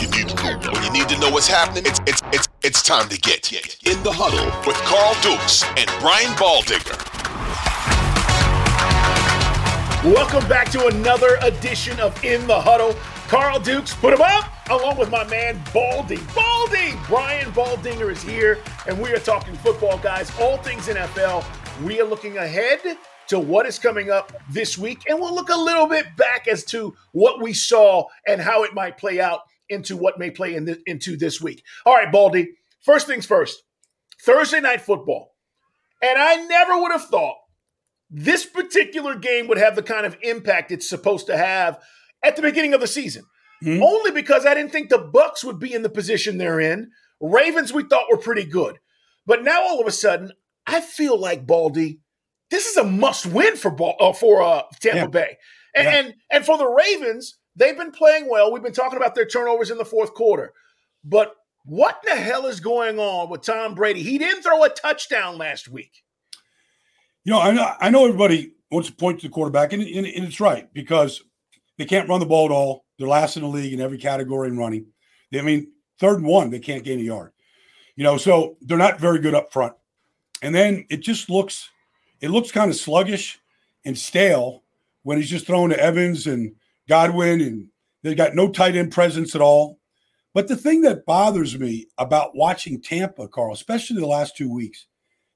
You need, to when you need to know what's happening, it's, it's, it's, it's time to get in the huddle with Carl Dukes and Brian Baldinger. Welcome back to another edition of In the Huddle. Carl Dukes, put him up, along with my man Baldy. Baldy! Brian Baldinger is here, and we are talking football, guys. All things in NFL. We are looking ahead to what is coming up this week, and we'll look a little bit back as to what we saw and how it might play out into what may play in into this week. All right, Baldy. First things first. Thursday night football, and I never would have thought this particular game would have the kind of impact it's supposed to have at the beginning of the season. Mm-hmm. Only because I didn't think the Bucs would be in the position they're in. Ravens we thought were pretty good. But now all of a sudden, I feel like Baldy, this is a must-win for uh, for uh, Tampa yeah. Bay. And, yeah. and and for the Ravens, they've been playing well. We've been talking about their turnovers in the fourth quarter. But what the hell is going on with Tom Brady? He didn't throw a touchdown last week. You know, I know, I know everybody wants to point to the quarterback, and, and, and, it's right because they can't run the ball at all. They're last in the league in every category in running. I mean, third and one, they can't gain a yard. You know, so they're not very good up front. And then it just looks, it looks kind of sluggish and stale when he's just throwing to Evans and Godwin, and they got no tight end presence at all. But the thing that bothers me about watching Tampa, Carl, especially the last two weeks,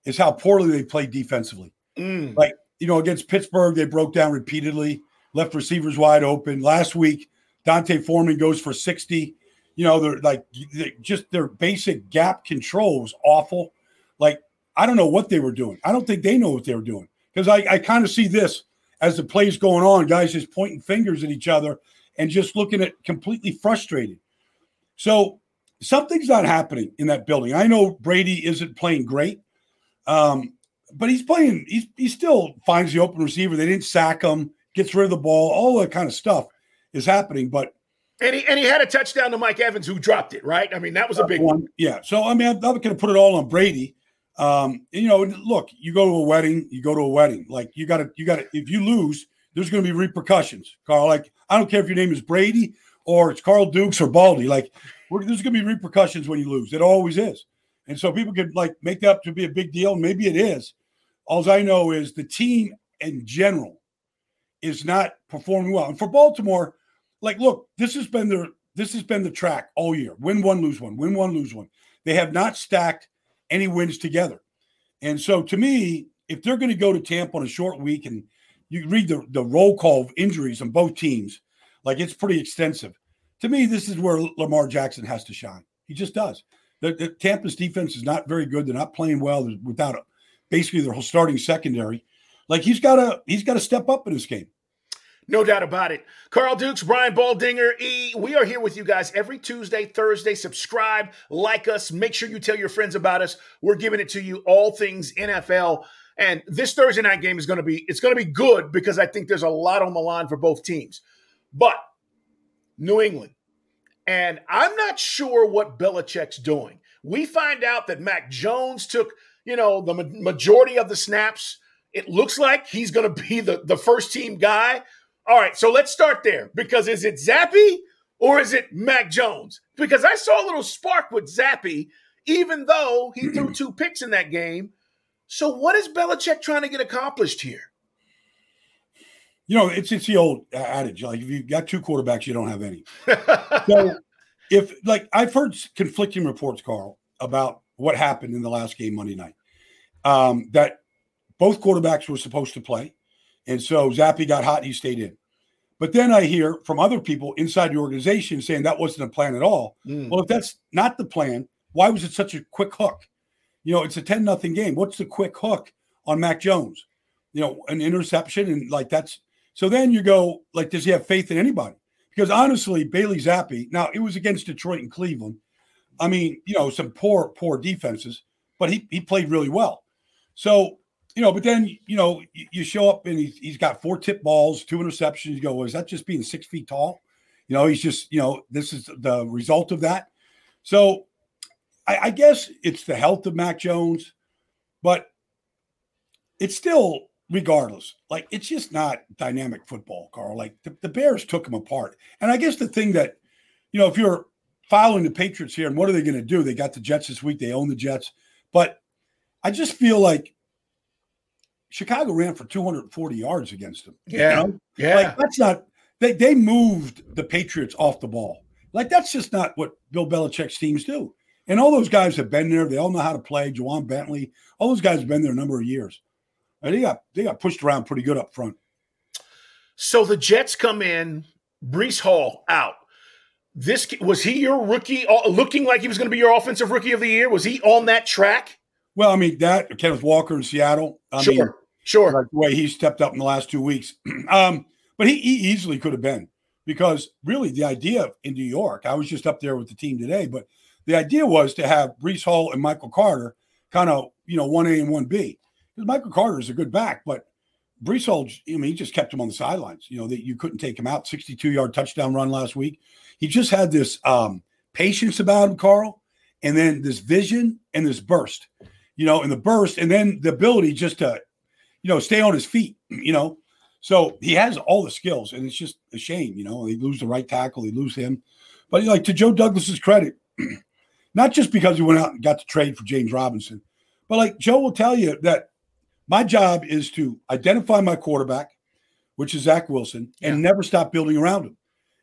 is how poorly they played defensively. Mm. Like, you know, against Pittsburgh, they broke down repeatedly, left receivers wide open. Last week, D'Onta Foreman goes for 60. You know, they're like they, just their basic gap control was awful. Like, I don't know what they were doing. I don't think they know what they were doing because I, I kind of see this as the plays going on, guys just pointing fingers at each other and just looking at completely frustrated. So something's not happening in that building. I know Brady isn't playing great. Um, but he's playing. He's he still finds the open receiver. They didn't sack him. Gets rid of the ball. All that kind of stuff is happening. But and he and he had a touchdown to Mike Evans, who dropped it. Right. I mean, that was a big one. Yeah. So I mean, I'm not going to put it all on Brady. Um, you know, look, you go to a wedding, you go to a wedding. Like you got to, you got to. If you lose, there's going to be repercussions, Carl. Like I don't care if your name is Brady or it's Carl Dukes or Baldy. Like there's going to be repercussions when you lose. It always is. And so people could like make that up to be a big deal. Maybe it is. All I know is the team in general is not performing well. And for Baltimore, like, look, this has been their this has been the track all year. Win one, lose one, win one, lose one. They have not stacked any wins together. And so to me, if they're going to go to Tampa on a short week and you read the, the roll call of injuries on both teams, like it's pretty extensive. To me, this is where Lamar Jackson has to shine. He just does. The, the Tampa's defense is not very good. They're not playing well without a, basically their whole starting secondary. Like he's got to he's got to step up in this game. No doubt about it. Carl Dukes, Brian Baldinger, E. We are here with you guys every Tuesday, Thursday. Subscribe, like us, make sure you tell your friends about us. We're giving it to you all things NFL. And this Thursday night game is going to be it's going to be good because I think there's a lot on the line for both teams. But New England, and I'm not sure what Belichick's doing. We find out that Mac Jones took, you know, the majority of the snaps. It looks like he's going to be the, the first team guy. All right, so let's start there because is it Zappe or is it Mac Jones? Because I saw a little spark with Zappe, even though he threw two picks in that game. So what is Belichick trying to get accomplished here? You know, it's it's the old adage. Like if you got two quarterbacks, you don't have any. so if like I've heard conflicting reports, Carl, about what happened in the last game Monday night. Um, that both quarterbacks were supposed to play, and so Zappe got hot. He stayed in. But then I hear from other people inside the organization saying that wasn't a plan at all. Mm. Well, if that's not the plan, why was it such a quick hook? You know, it's a 10 nothing game. What's the quick hook on Mac Jones? You know, an interception and like that's so then you go, like, does he have faith in anybody? Because honestly, Bailey Zappe, now it was against Detroit and Cleveland. I mean, you know, some poor, poor defenses, but he he played really well. So, you know, but then you know, you, show up and he's, he's got four tip balls, two interceptions. You go, well, is that just being six feet tall? You know, he's just, you know, this is the result of that. So I, I guess it's the health of Mac Jones, but it's still regardless. Like it's just not dynamic football, Carl. Like the, the Bears took him apart. And I guess the thing that, you know, if you're following the Patriots here and what are they going to do? They got the Jets this week, they own the Jets. But I just feel like Chicago ran for 240 yards against them. Yeah. You know? Yeah. Like that's not they they moved the Patriots off the ball. Like that's just not what Bill Belichick's teams do. And all those guys have been there. They all know how to play. Ja'Whaun Bentley, all those guys have been there a number of years. And they got they got pushed around pretty good up front. So the Jets come in, Breece Hall out. This was he your rookie, uh, looking like he was going to be your offensive rookie of the year? Was he on that track? Well, I mean that Kenneth Walker in Seattle. I sure, mean, sure. like the way he stepped up in the last two weeks. um, but he, he easily could have been because really the idea in New York, I was just up there with the team today, but the idea was to have Breece Hall and Michael Carter kind of, you know, 1A and 1B. Because Michael Carter is a good back, but Breece Hall, I mean, he just kept him on the sidelines. You know, that you couldn't take him out. 62 yard touchdown run last week. He just had this um, patience about him, Carl, and then this vision and this burst, you know, and the burst, and then the ability just to, you know, stay on his feet, you know. So he has all the skills, and it's just a shame, you know. They lose the right tackle, they lose him. But like to Joe Douglas's credit, not just because he went out and got to trade for James Robinson, but like Joe will tell you that my job is to identify my quarterback, which is Zach Wilson, and Yeah. never stop building around him.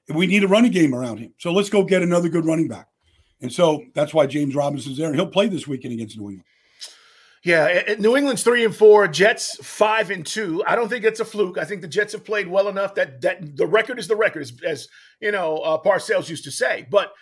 And we need a running game around him. So let's go get another good running back. And so that's why James Robinson's there, and he'll play this weekend against New England. Yeah, New England's three and four, Jets five and two. I don't think it's a fluke. I think the Jets have played well enough that that the record is the record, as, as you know, uh, Parcells used to say. But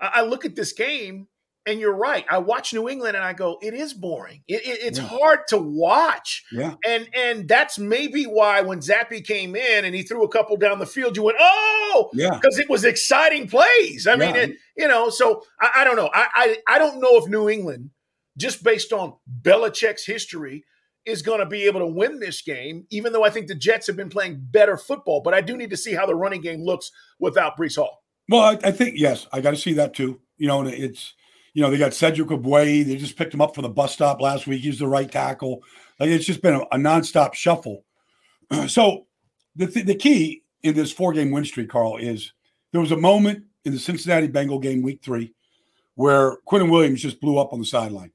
I, I look at this game, and you're right. I watch New England, and I go, it is boring. It, it, it's Yeah. hard to watch, Yeah. and and that's maybe why when Zappe came in and he threw a couple down the field, you went, oh, Yeah. because it was exciting plays. I mean, it, you know, so I, I don't know. I, I I don't know if New England, just based on Belichick's history, is going to be able to win this game. Even though I think the Jets have been playing better football, but I do need to see how the running game looks without Breece Hall. Well, I, I think yes, I got to see that too. You know, it's you know they got Cedric Ogbuehi. They just picked him up from the bus stop last week. He's the right tackle. Like it's just been a, a nonstop shuffle. so the th- the key in this four game win streak, Carl, is there was a moment in the Cincinnati Bengal game, week three, where Quinn Williams just blew up on the sideline.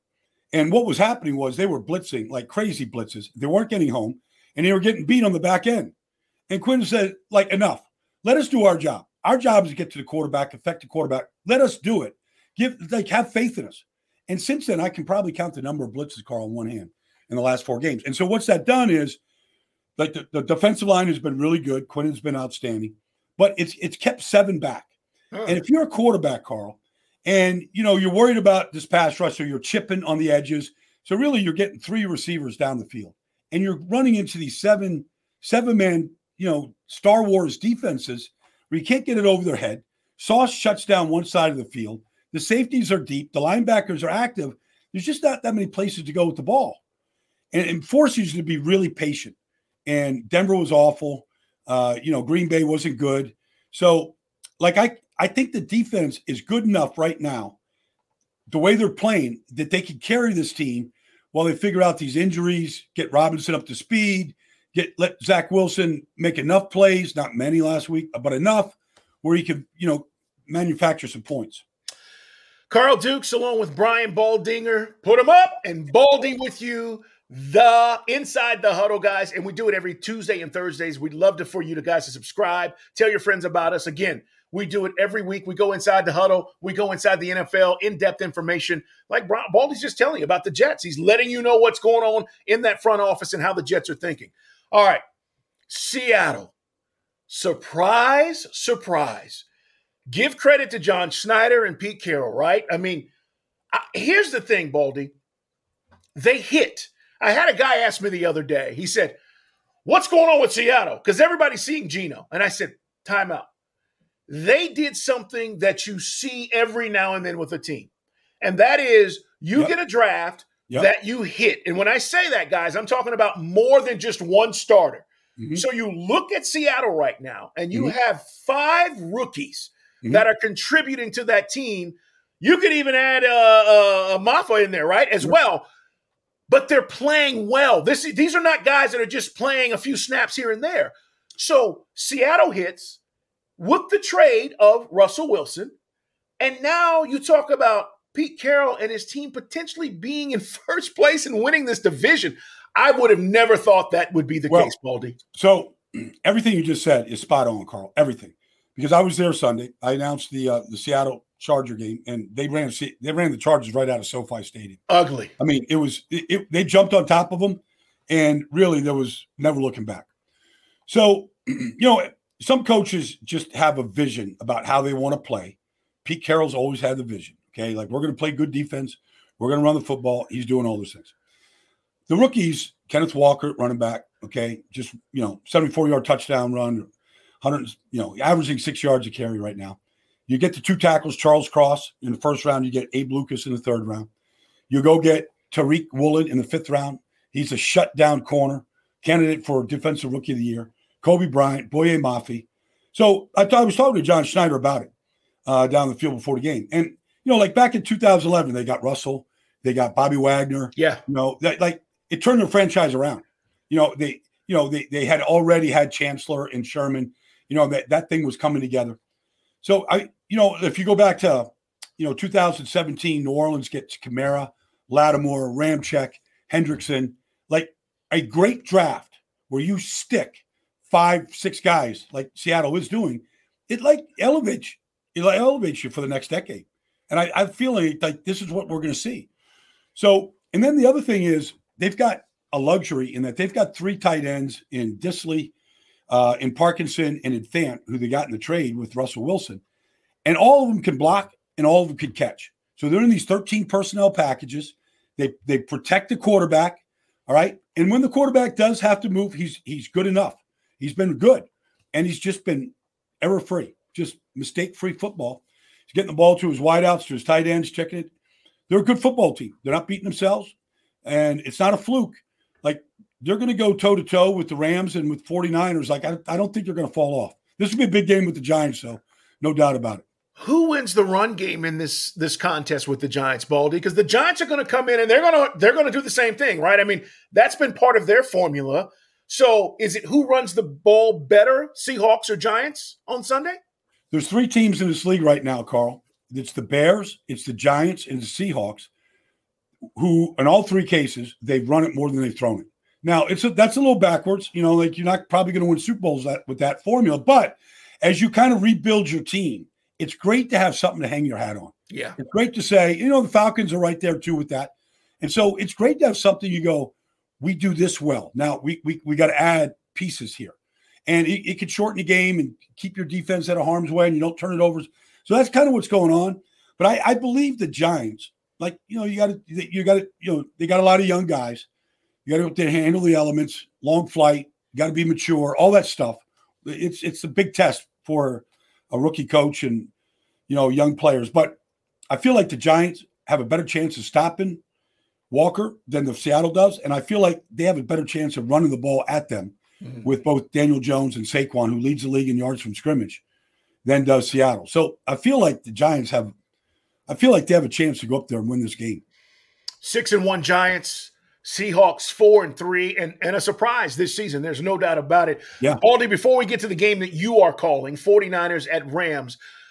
And what was happening was they were blitzing like crazy blitzes. They weren't getting home, and they were getting beat on the back end. And Quinn said, like, enough. Let us do our job. Our job is to get to the quarterback, affect the quarterback. Let us do it. Give like have faith in us. And since then, I can probably count the number of blitzes, Carl, on one hand in the last four games. And so what's that done is like the, the defensive line has been really good. Quinn has been outstanding, but it's it's kept seven back. And if you're a quarterback, Carl, and you know you're worried about this pass rush, or you're chipping on the edges, so really you're getting three receivers down the field, and you're running into these seven seven man you know Star Wars defenses where you can't get it over their head. Sauce shuts down one side of the field. The safeties are deep. The linebackers are active. There's just not that many places to go with the ball, and, and forces you to be really patient. And Denver was awful. Uh, you know, Green Bay wasn't good. So, like I, I think the defense is good enough right now, the way they're playing, that they can carry this team while they figure out these injuries, get Robinson up to speed, get let Zach Wilson make enough plays, not many last week, but enough where he can, you know, manufacture some points. Carl Dukes, along with Brian Baldinger, put them up and Baldy with you. The Inside the Huddle guys, and we do it every Tuesday and Thursdays. We'd love to for you to guys to subscribe, tell your friends about us. Again, we do it every week. We go inside the huddle, we go inside the NFL, in-depth information, like Baldy's just telling you about the Jets. He's letting you know what's going on in that front office and how the Jets are thinking. All right, Seattle. surprise, surprise. Give credit to John Schneider and Pete Carroll, right? I mean, I, here's the thing, Baldy. They hit. I had a guy ask me the other day. He said, What's going on with Seattle? Because everybody's seeing Geno. And I said, Time out. They did something that you see every now and then with a team. And that is you yep. get a draft yep. that you hit. And when I say that, guys, I'm talking about more than just one starter. Mm-hmm. So you look at Seattle right now, and you mm-hmm. have five rookies mm-hmm. that are contributing to that team. You could even add a uh, uh, in there, right, as well. But they're playing well. This these are not guys that are just playing a few snaps here and there. So Seattle hits with the trade of Russell Wilson, and now you talk about Pete Carroll and his team potentially being in first place and winning this division. I would have never thought that would be the well, case, Baldy. So everything you just said is spot on, Carl. Everything, because I was there Sunday. I announced the uh, the Seattle Charger game, and they ran they ran the Chargers right out of SoFi Stadium. Ugly. I mean, it was it, it, they jumped on top of them, and really there was never looking back. So you know, some coaches just have a vision about how they want to play. Pete Carroll's always had the vision. Okay, like we're going to play good defense, we're going to run the football. He's doing all those things. The rookies, Kenneth Walker, running back, okay, just you know, 74 yard touchdown run, 100, you know, averaging six yards a carry right now. You get the two tackles, Charles Cross in the first round. You get Abe Lucas in the third round. You go get Tariq Woolen in the fifth round. He's a shutdown corner, candidate for Defensive Rookie of the Year. Coby Bryant, Boye Mafe. So I, I was talking to John Schneider about it uh, down the field before the game. And, you know, like back in 2011, they got Russell, they got Bobby Wagner. Yeah. You know, that, like it turned their franchise around. You know, they you know they they had already had Chancellor and Sherman. You know that that thing was coming together. So I you know if you go back to you know 2017, New Orleans gets Kamara, Lattimore, Ramczyk, Hendrickson, like a great draft where you stick five six guys like Seattle is doing. It like elevates it like elevates you for the next decade. And I, I feel like, like this is what we're going to see. So, and then the other thing is they've got a luxury in that they've got three tight ends in Dissly, uh, in Parkinson, and in Fant, who they got in the trade with Russell Wilson. And all of them can block and all of them can catch. So they're in these 13 personnel packages. They they protect the quarterback. All right. And when the quarterback does have to move, he's he's good enough. He's been good. And he's just been error free, just mistake free football. He's getting the ball to his wideouts, to his tight ends, checking it. They're a good football team. They're not beating themselves. And it's not a fluke. Like they're going to go toe to toe with the Rams and with 49ers. Like I, I don't think they're going to fall off. This will be a big game with the Giants, though. No doubt about it. Who wins the run game in this this contest with the Giants, Baldy? Because the Giants are going to come in and they're going to they're going to do the same thing, right? I mean, that's been part of their formula. So, is it who runs the ball better, Seahawks or Giants on Sunday? There's three teams in this league right now, Carl. It's the Bears, it's the Giants, and the Seahawks who in all three cases they've run it more than they've thrown it. Now it's a, that's a little backwards, you know, like you're not probably going to win Super Bowls that, with that formula, but as you kind of rebuild your team, it's great to have something to hang your hat on. Yeah, it's great to say, you know, the Falcons are right there too with that, and so it's great to have something you go, we do this well. Now we we we got to add pieces here, and it, it could shorten the game and keep your defense out of harm's way, and you don't turn it over. So that's kind of what's going on. But I, I believe the Giants like you know you got to you got to you know they got a lot of young guys. You got to handle the elements, long flight. You got to be mature, all that stuff. It's it's a big test for a rookie coach and you know young players. But I feel like the Giants have a better chance of stopping Walker than the Seattle does, and I feel like they have a better chance of running the ball at them mm-hmm. with both Daniel Jones and Saquon, who leads the league in yards from scrimmage, than does Seattle. So I feel like the Giants have I feel like they have a chance to go up there and win this game. Six and one Giants. Seahawks four and three, and, and a surprise this season. There's no doubt about it. Yeah. Baldy, before we get to the game that you are calling, 49ers at Rams.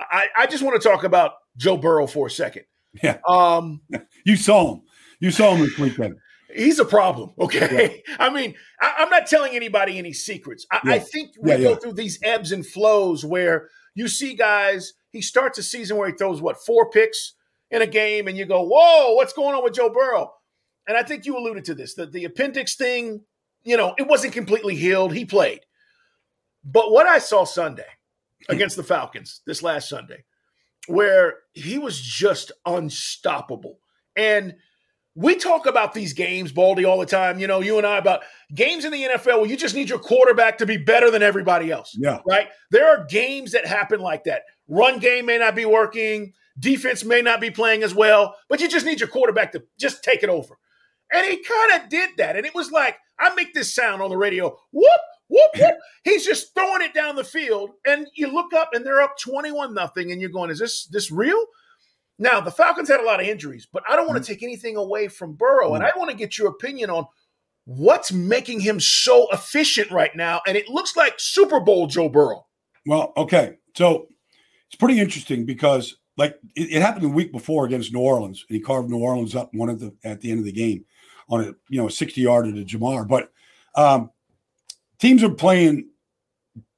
I, I just want to talk about Joe Burrow for a second. Yeah. Um, You saw him. You saw him this weekend. he's a problem. Okay. I mean, I, I'm not telling anybody any secrets. I, I think we Yeah, go yeah. through these ebbs and flows where you see guys, he starts a season where he throws what, four picks in a game, and you go, Whoa, what's going on with Joe Burrow? And I think you alluded to this. The, the appendix thing, you know, it wasn't completely healed. He played. But what I saw Sunday against the Falcons this last Sunday, where he was just unstoppable. And we talk about these games, Baldy, all the time. You know, you and I about games in the NFL where you just need your quarterback to be better than everybody else. Yeah. Right? There are games that happen like that. Run game may not be working, defense may not be playing as well, but you just need your quarterback to just take it over. And he kind of did that. And it was like, I make this sound on the radio, whoop, whoop, whoop. He's just throwing it down the field. And you look up and they're up 21 nothing, and you're going, is this this real? Now, the Falcons had a lot of injuries, but I don't want to take anything away from Burrow. And I want to get your opinion on what's making him so efficient right now. And it looks like Super Bowl Joe Burrow. Well, okay. So it's pretty interesting because like it, it happened the week before against New Orleans, and he carved New Orleans up one of the at the end of the game on a you know a 60 yarder to Ja'Marr. But um teams are playing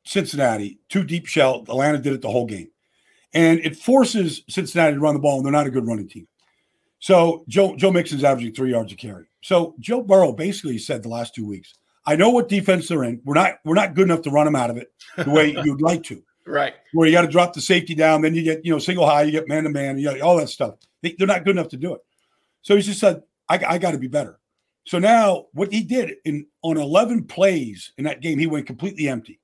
Cincinnati, two deep shell. Atlanta did it the whole game. And it forces Cincinnati to run the ball, and they're not a good running team. So Joe Joe Mixon's averaging three yards a carry. So Joe Burrow basically said the last two weeks, I know what defense they're in. We're not we're not good enough to run them out of it the way you'd like to. Right. Where you got to drop the safety down, then you get you know single high, you get man to man, you all that stuff. They, they're not good enough to do it. So he just said, I, I got to be better. So now what he did in on 11 plays in that game, he went completely empty.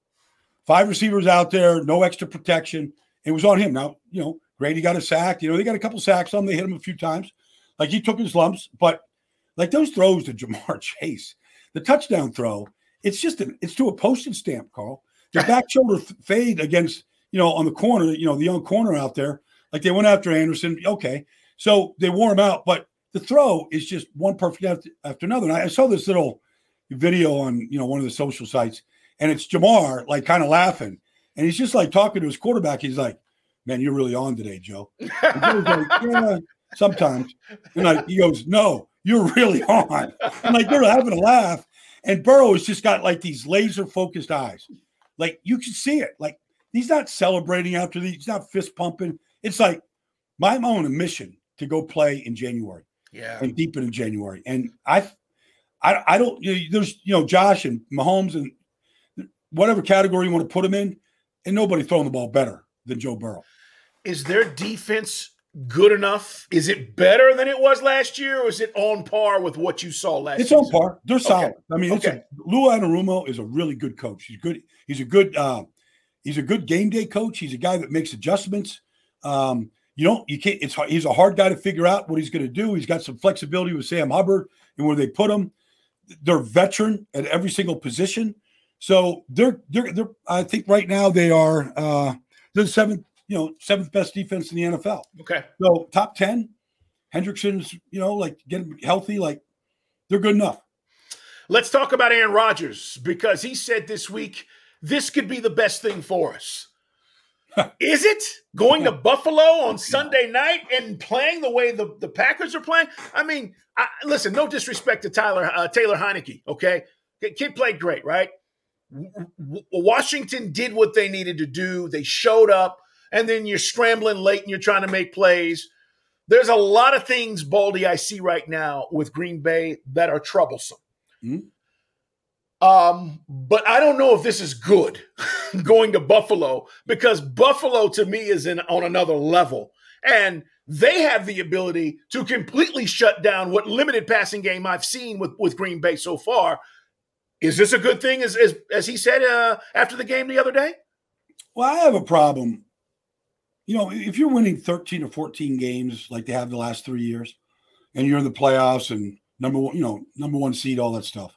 Five receivers out there, no extra protection. It was on him. Now, you know, Grady got a sack. You know, they got a couple sacks on. They hit him a few times. Like he took his lumps, but like those throws to Ja'Marr Chase, the touchdown throw, it's just an, it's to a postage stamp, Carl. The back shoulder fade against, you know, on the corner, you know, the young corner out there. Like they went after Anderson. Okay. So they wore him out, but the throw is just one perfect after, after another. And I, I saw this little video on, you know, one of the social sites, and it's Ja'Marr like kind of laughing. And he's just like talking to his quarterback. He's like, Man, you're really on today, Joe. Like, yeah, sometimes. And like he goes, No, you're really on. And like they're having a laugh. And Burrow has just got like these laser focused eyes. Like you can see it. Like he's not celebrating after these, he's not fist pumping. It's like, my own on a mission to go play in January Yeah. and deep in January. And I, I, I don't. You know, there's you know Josh and Mahomes and whatever category you want to put them in, and nobody throwing the ball better than Joe Burrow. Is their defense good enough? Is it better than it was last year, or is it on par with what you saw last year? It's season? on par. They're solid. I mean, it's Okay. a, Lou Anarumo is a really good coach. He's good. He's a good. Uh, he's a good game day coach. He's a guy that makes adjustments. Um, you don't. You can't. It's hard- he's a hard guy to figure out what he's going to do. He's got some flexibility with Sam Hubbard and where they put him. They're veteran at every single position, so they're they're they're. I think right now they are. Uh, they're the seventh. You know, seventh best defense in the NFL. Okay. So top ten. Hendrickson's. You know, like getting healthy. Like they're good enough. Let's talk about Aaron Rodgers because he said this week this could be the best thing for us. Is it going to Buffalo on Sunday night and playing the way the, the Packers are playing? I mean, I, listen, no disrespect to Tyler uh, Taylor Heinicke, okay? Kid played great, right? Washington did what they needed to do. They showed up, and then you're scrambling late and you're trying to make plays. There's a lot of things, Baldy, I see right now with Green Bay that are troublesome. Mhm. Um, but I don't know if this is good going to Buffalo because Buffalo to me is in on another level. And they have the ability to completely shut down what limited passing game I've seen with, with Green Bay so far. Is this a good thing, as as, as he said uh, after the game the other day? Well, I have a problem. You know, if you're winning 13 or 14 games like they have the last three years, and you're in the playoffs and number one, you know, number one seed, all that stuff.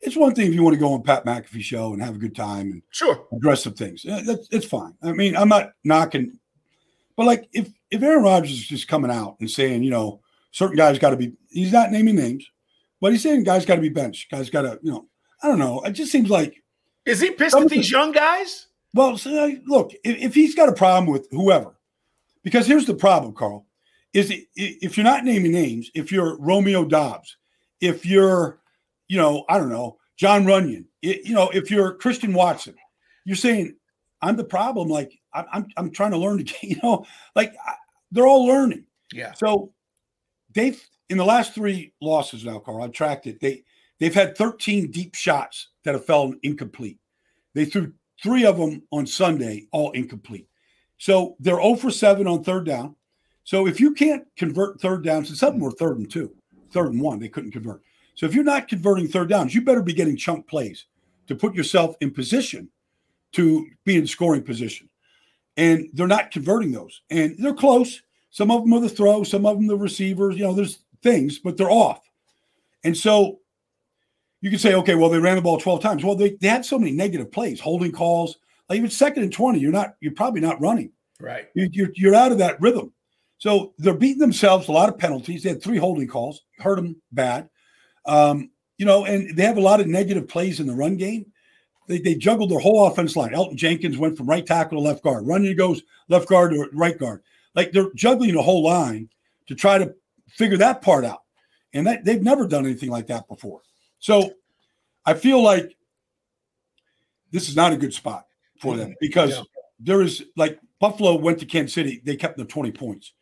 It's one thing if you want to go on Pat McAfee show and have a good time and sure address some things. That's it's fine. I mean, I'm not knocking, but like if if Aaron Rodgers is just coming out and saying, you know, certain guys got to be, he's not naming names, but he's saying guys got to be benched. Guys got to, you know, I don't know. It just seems like. Is he pissed at these young guys? Well, so, uh, look, if, if he's got a problem with whoever, because here's the problem, Carl, is if you're not naming names, if you're Romeo Doubs, if you're, you know, I don't know, Jon Runyan, you know, if you're Christian Watson, you're saying I'm the problem. Like I'm, I'm, I'm trying to learn to, get, you know, like they're all learning. Yeah. So they've in the last three losses now, Carl, I've tracked it. They they've had 13 deep shots that have fallen incomplete. They threw three of them on Sunday, all incomplete. So they're 0 for 7 on third down. So if you can't convert third downs, and some were third and two, third and one, they couldn't convert. So if you're not converting third downs, you better be getting chunk plays to put yourself in position to be in scoring position. And they're not converting those. And they're close. Some of them are the throw, some of them the receivers. You know, there's things, but they're off. And so you can say, okay, well, they ran the ball 12 times. Well, they, they had so many negative plays, holding calls. Like even second and 20, you're not, you're probably not running. Right. You, you're, you're out of that rhythm. So they're beating themselves, a lot of penalties. They had three holding calls, hurt them bad. Um, you know, and they have a lot of negative plays in the run game. They, they juggled their whole offense line. Elgton Jenkins went from right tackle to left guard. Runyan goes left guard to right guard. Like they're juggling the whole line to try to figure that part out. And that, they've never done anything like that before. So I feel like this is not a good spot for them because yeah. there is like Buffalo went to Kansas City, they kept them 20 points.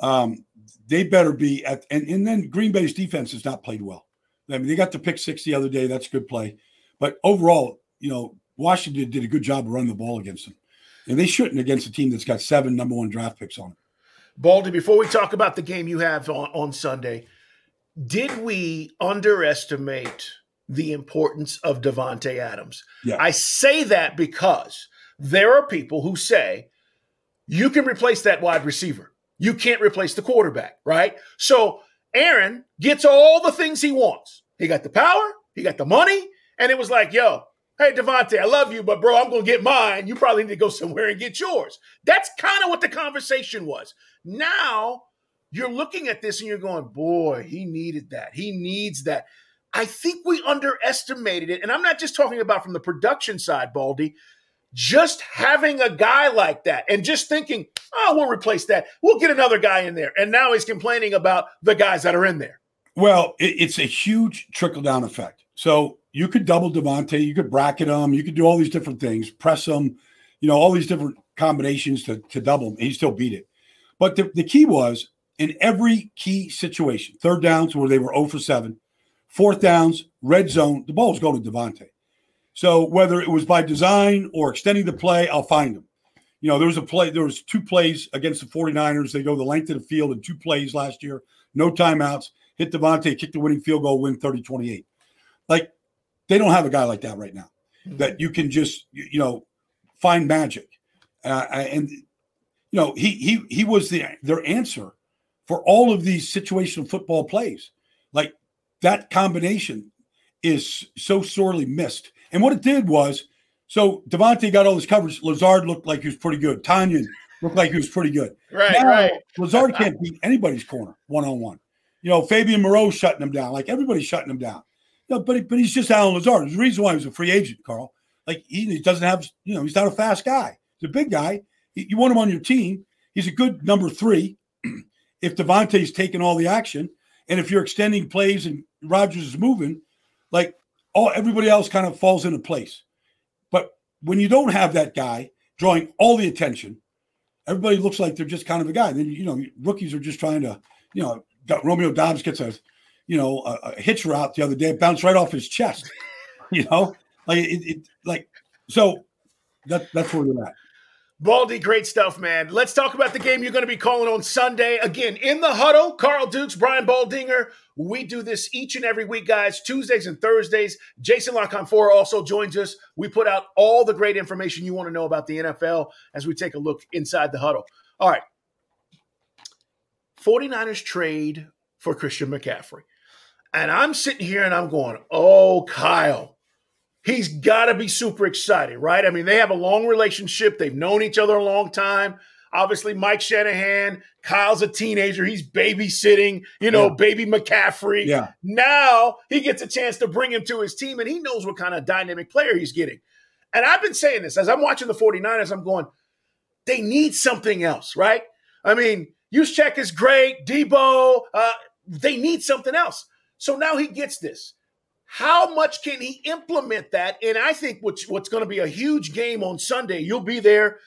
Um, they better be at and, and then Green Bay's defense has not played well. I mean, they got the pick six the other day. That's a good play. But overall, you know, Washington did a good job of running the ball against them. And they shouldn't against a team that's got seven number one draft picks on it. Baldy, before we talk about the game you have on, on Sunday, did we underestimate the importance of Davante Adams? Yeah. I say that because there are people who say you can replace that wide receiver. You can't replace the quarterback, right? So Aaron gets all the things he wants. He got the power, he got the money, and it was like, yo, Hey, Davante, I love you, but bro, I'm going to get mine. You probably need to go somewhere and get yours. That's kind of what the conversation was. Now you're looking at this and you're going, boy, he needed that. He needs that. I think we underestimated it. And I'm not just talking about from the production side, Baldy, just having a guy like that and just thinking, oh, we'll replace that. We'll get another guy in there. And now he's complaining about the guys that are in there. Well, it's a huge trickle down effect. So you could double Davante, you could bracket him, you could do all these different things, press him, you know, all these different combinations to, to double him. And he still beat it. But the, the key was in every key situation, third downs where they were 0 for 7, fourth downs, red zone, the ball was going to Davante. So whether it was by design or extending the play, I'll find him. You know, there was a play, there was two plays against the 49ers. They go the length of the field in two plays last year, no timeouts, hit Davante, kick the winning field goal, win 30-28. Like they don't have a guy like that right now mm-hmm. that you can just you know find magic, uh, and you know he he he was the their answer for all of these situational football plays. Like that combination is so sorely missed. And what it did was, so Davante got all this coverage. Lazard looked like he was pretty good. Tonyan looked like he was pretty good. Right, now, right. Lazard can't beat anybody's corner one on one. You know, Fabian Moreau shutting him down. Like everybody's shutting him down. No, but but he's just Allen Lazard. There's a reason why he was a free agent, Carl. Like he, he doesn't have, you know, he's not a fast guy. He's a big guy. You want him on your team. He's a good number three. if Davante's taking all the action, and if you're extending plays and Rodgers is moving, like all everybody else kind of falls into place. But when you don't have that guy drawing all the attention, everybody looks like they're just kind of a guy. then you know rookies are just trying to, you know, Romeo Doubs gets a you know, a, a hitch route the other day, bounced right off his chest. You know, like it, it like so that that's where we're at. Baldy, great stuff, man. Let's talk about the game you're going to be calling on Sunday. Again, in the huddle, Carl Dukes, Brian Baldinger. We do this each and every week, guys, Tuesdays and Thursdays. Jason La Canfora also joins us. We put out all the great information you want to know about the NFL as we take a look inside the huddle. All right. 49ers trade for Christian McCaffrey. And I'm sitting here and I'm going, oh, Kyle, he's got to be super excited, right? I mean, they have a long relationship. They've known each other a long time. Obviously, Mike Shanahan, Kyle's a teenager. He's babysitting, you know, yeah. baby McCaffrey. Yeah. Now he gets a chance to bring him to his team, and he knows what kind of dynamic player he's getting. And I've been saying this as I'm watching the 49ers, I'm going, they need something else, right? I mean, Juszczyk is great, Deebo, uh, they need something else. So now he gets this. How much can he implement that? And I think what's, what's going to be a huge game on Sunday, you'll be there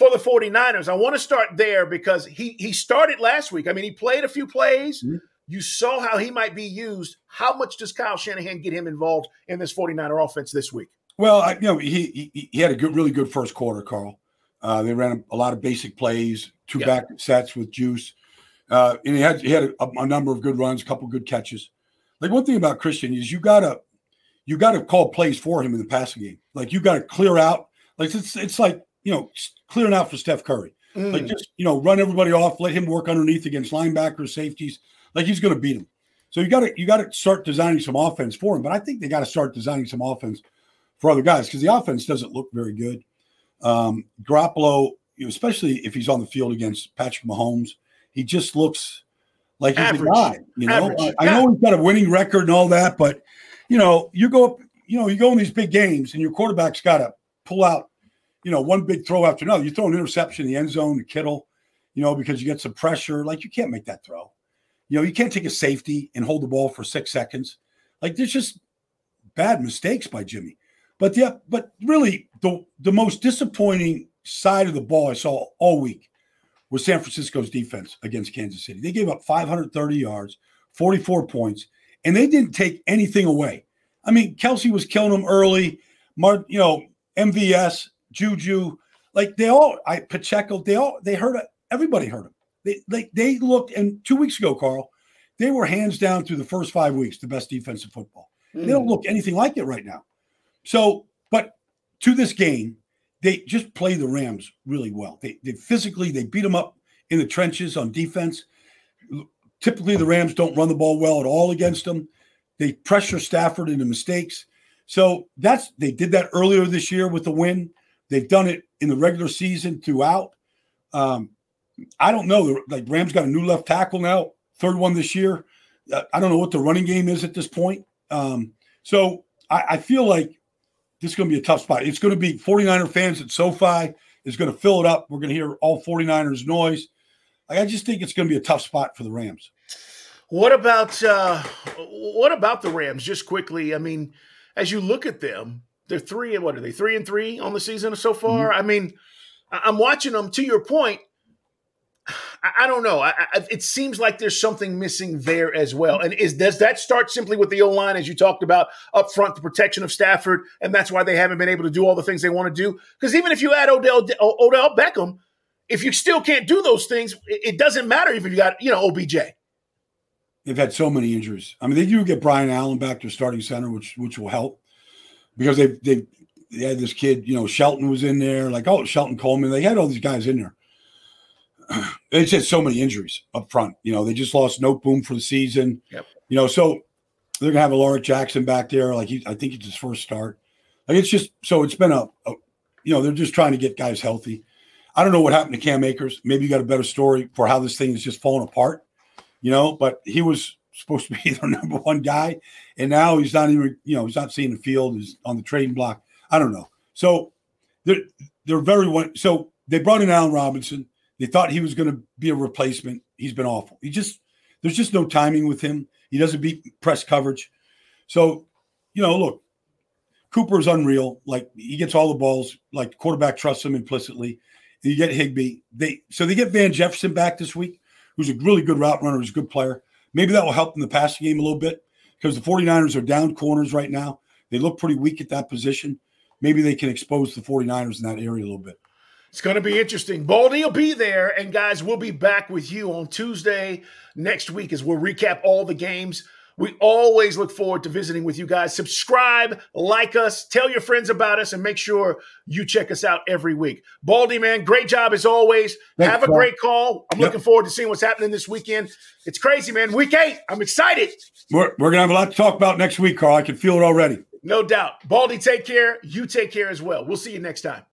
for the 49ers. I want to start there because he he started last week. I mean, he played a few plays. Mm-hmm. You saw how he might be used. How much does Kyle Shanahan get him involved in this 49er offense this week? Well, I, you know, he, he, he had a good, really good first quarter, Carl. Uh, they ran a, a, lot of basic plays, two back sets with Juice, uh, and he had he had a, a number of good runs, a couple good catches. Like one thing about Christian is you gotta you gotta call plays for him in the passing game. Like you gotta clear out. Like it's it's like you know clearing out for Steph Curry. Mm. Like just you know run everybody off, let him work underneath against linebackers, safeties. Like he's gonna beat him. So you got to you got to start designing some offense for him. But I think they got to start designing some offense for other guys because the offense doesn't look very good. Um, Garoppolo, especially if he's on the field against Patrick Mahomes, he just looks like Average. guy. You know, I, I, know he's got a winning record and all that, but you know, you go up, you know, you go in these big games and your quarterback's got to pull out, you know, one big throw after another. You throw an interception in the end zone to Kittle, you know, because you get some pressure. Like you can't make that throw. You know, you can't take a safety and hold the ball for six seconds. Like there's just bad mistakes by Jimmy. But yeah, but really the the most disappointing side of the ball I saw all week was San Francisco's defense against Kansas City. They gave up 530 yards, 44 points, and they didn't take anything away. I mean, Kelce was killing them early. Mark, you know, MVS, Juju, like they all, I Pacheco, they all, they hurt. Everybody heard them. They, they, they looked, and two weeks ago, Carl, they were hands down through the first five weeks the best defense in football. Mm. They don't look anything like it right now. So, but to this game, they just play the Rams really well. They, they physically they beat them up in the trenches on defense. Typically, the Rams don't run the ball well at all against them. They pressure Stafford into mistakes. So that's they did that earlier this year with the win. They've done it in the regular season throughout. Um, I don't know. Like Rams got a new left tackle now, third one this year. Uh, I don't know what the running game is at this point. Um, so I, I feel like this is going to be a tough spot. It's going to be 49er fans at SoFi is going to fill it up. We're going to hear all 49ers noise. I just think it's going to be a tough spot for the Rams. What about uh, what about the Rams? Just quickly, I mean, as you look at them, they're three and what are they? Three and three on the season so far. Mm-hmm. I mean, I'm watching them. To your point, I, I don't know. I, I, it seems like there's something missing there as well. And is does that start simply with the O line, as you talked about up front, the protection of Stafford, and that's why they haven't been able to do all the things they want to do? Because even if you add Odell Odell Beckham, if you still can't do those things, it, it doesn't matter if you got you know OBJ. They've had so many injuries. I mean, they do get Brian Allen back to starting center, which which will help because they they they had this kid, you know, Shelton was in there, like oh Shelton Coleman. They had all these guys in there they just so many injuries up front. You know, they just lost Noteboom for the season. Yep. You know, so they're gonna have Alaric Jackson back there. Like he, I think it's his first start. Like it's just so it's been a, a, you know, they're just trying to get guys healthy. I don't know what happened to Cam Akers. Maybe you got a better story for how this thing is just falling apart. You know, but he was supposed to be their number one guy, and now he's not even. You know, he's not seeing the field. He's on the trading block. I don't know. So they're they're very one. So they brought in Allen Robinson. They thought he was going to be a replacement. He's been awful. He just there's just no timing with him. He doesn't beat press coverage. So, you know, look, Cooper is unreal. Like he gets all the balls. Like quarterback trusts him implicitly. You get Higbee. They so they get Van Jefferson back this week, who's a really good route runner, who's a good player. Maybe that will help in the passing game a little bit because the 49ers are down corners right now. They look pretty weak at that position. Maybe they can expose the 49ers in that area a little bit. It's going to be interesting. Baldy will be there. And guys, we'll be back with you on Tuesday next week as we'll recap all the games. We always look forward to visiting with you guys. Subscribe, like us, tell your friends about us, and make sure you check us out every week. Baldy, man, great job as always. Thanks, Have a Paul. great call. I'm Yep. looking forward to seeing what's happening this weekend. It's crazy, man. Week eight. I'm excited. We're, we're going to have a lot to talk about next week, Carl. I can feel it already. No doubt. Baldy, take care. You take care as well. We'll see you next time.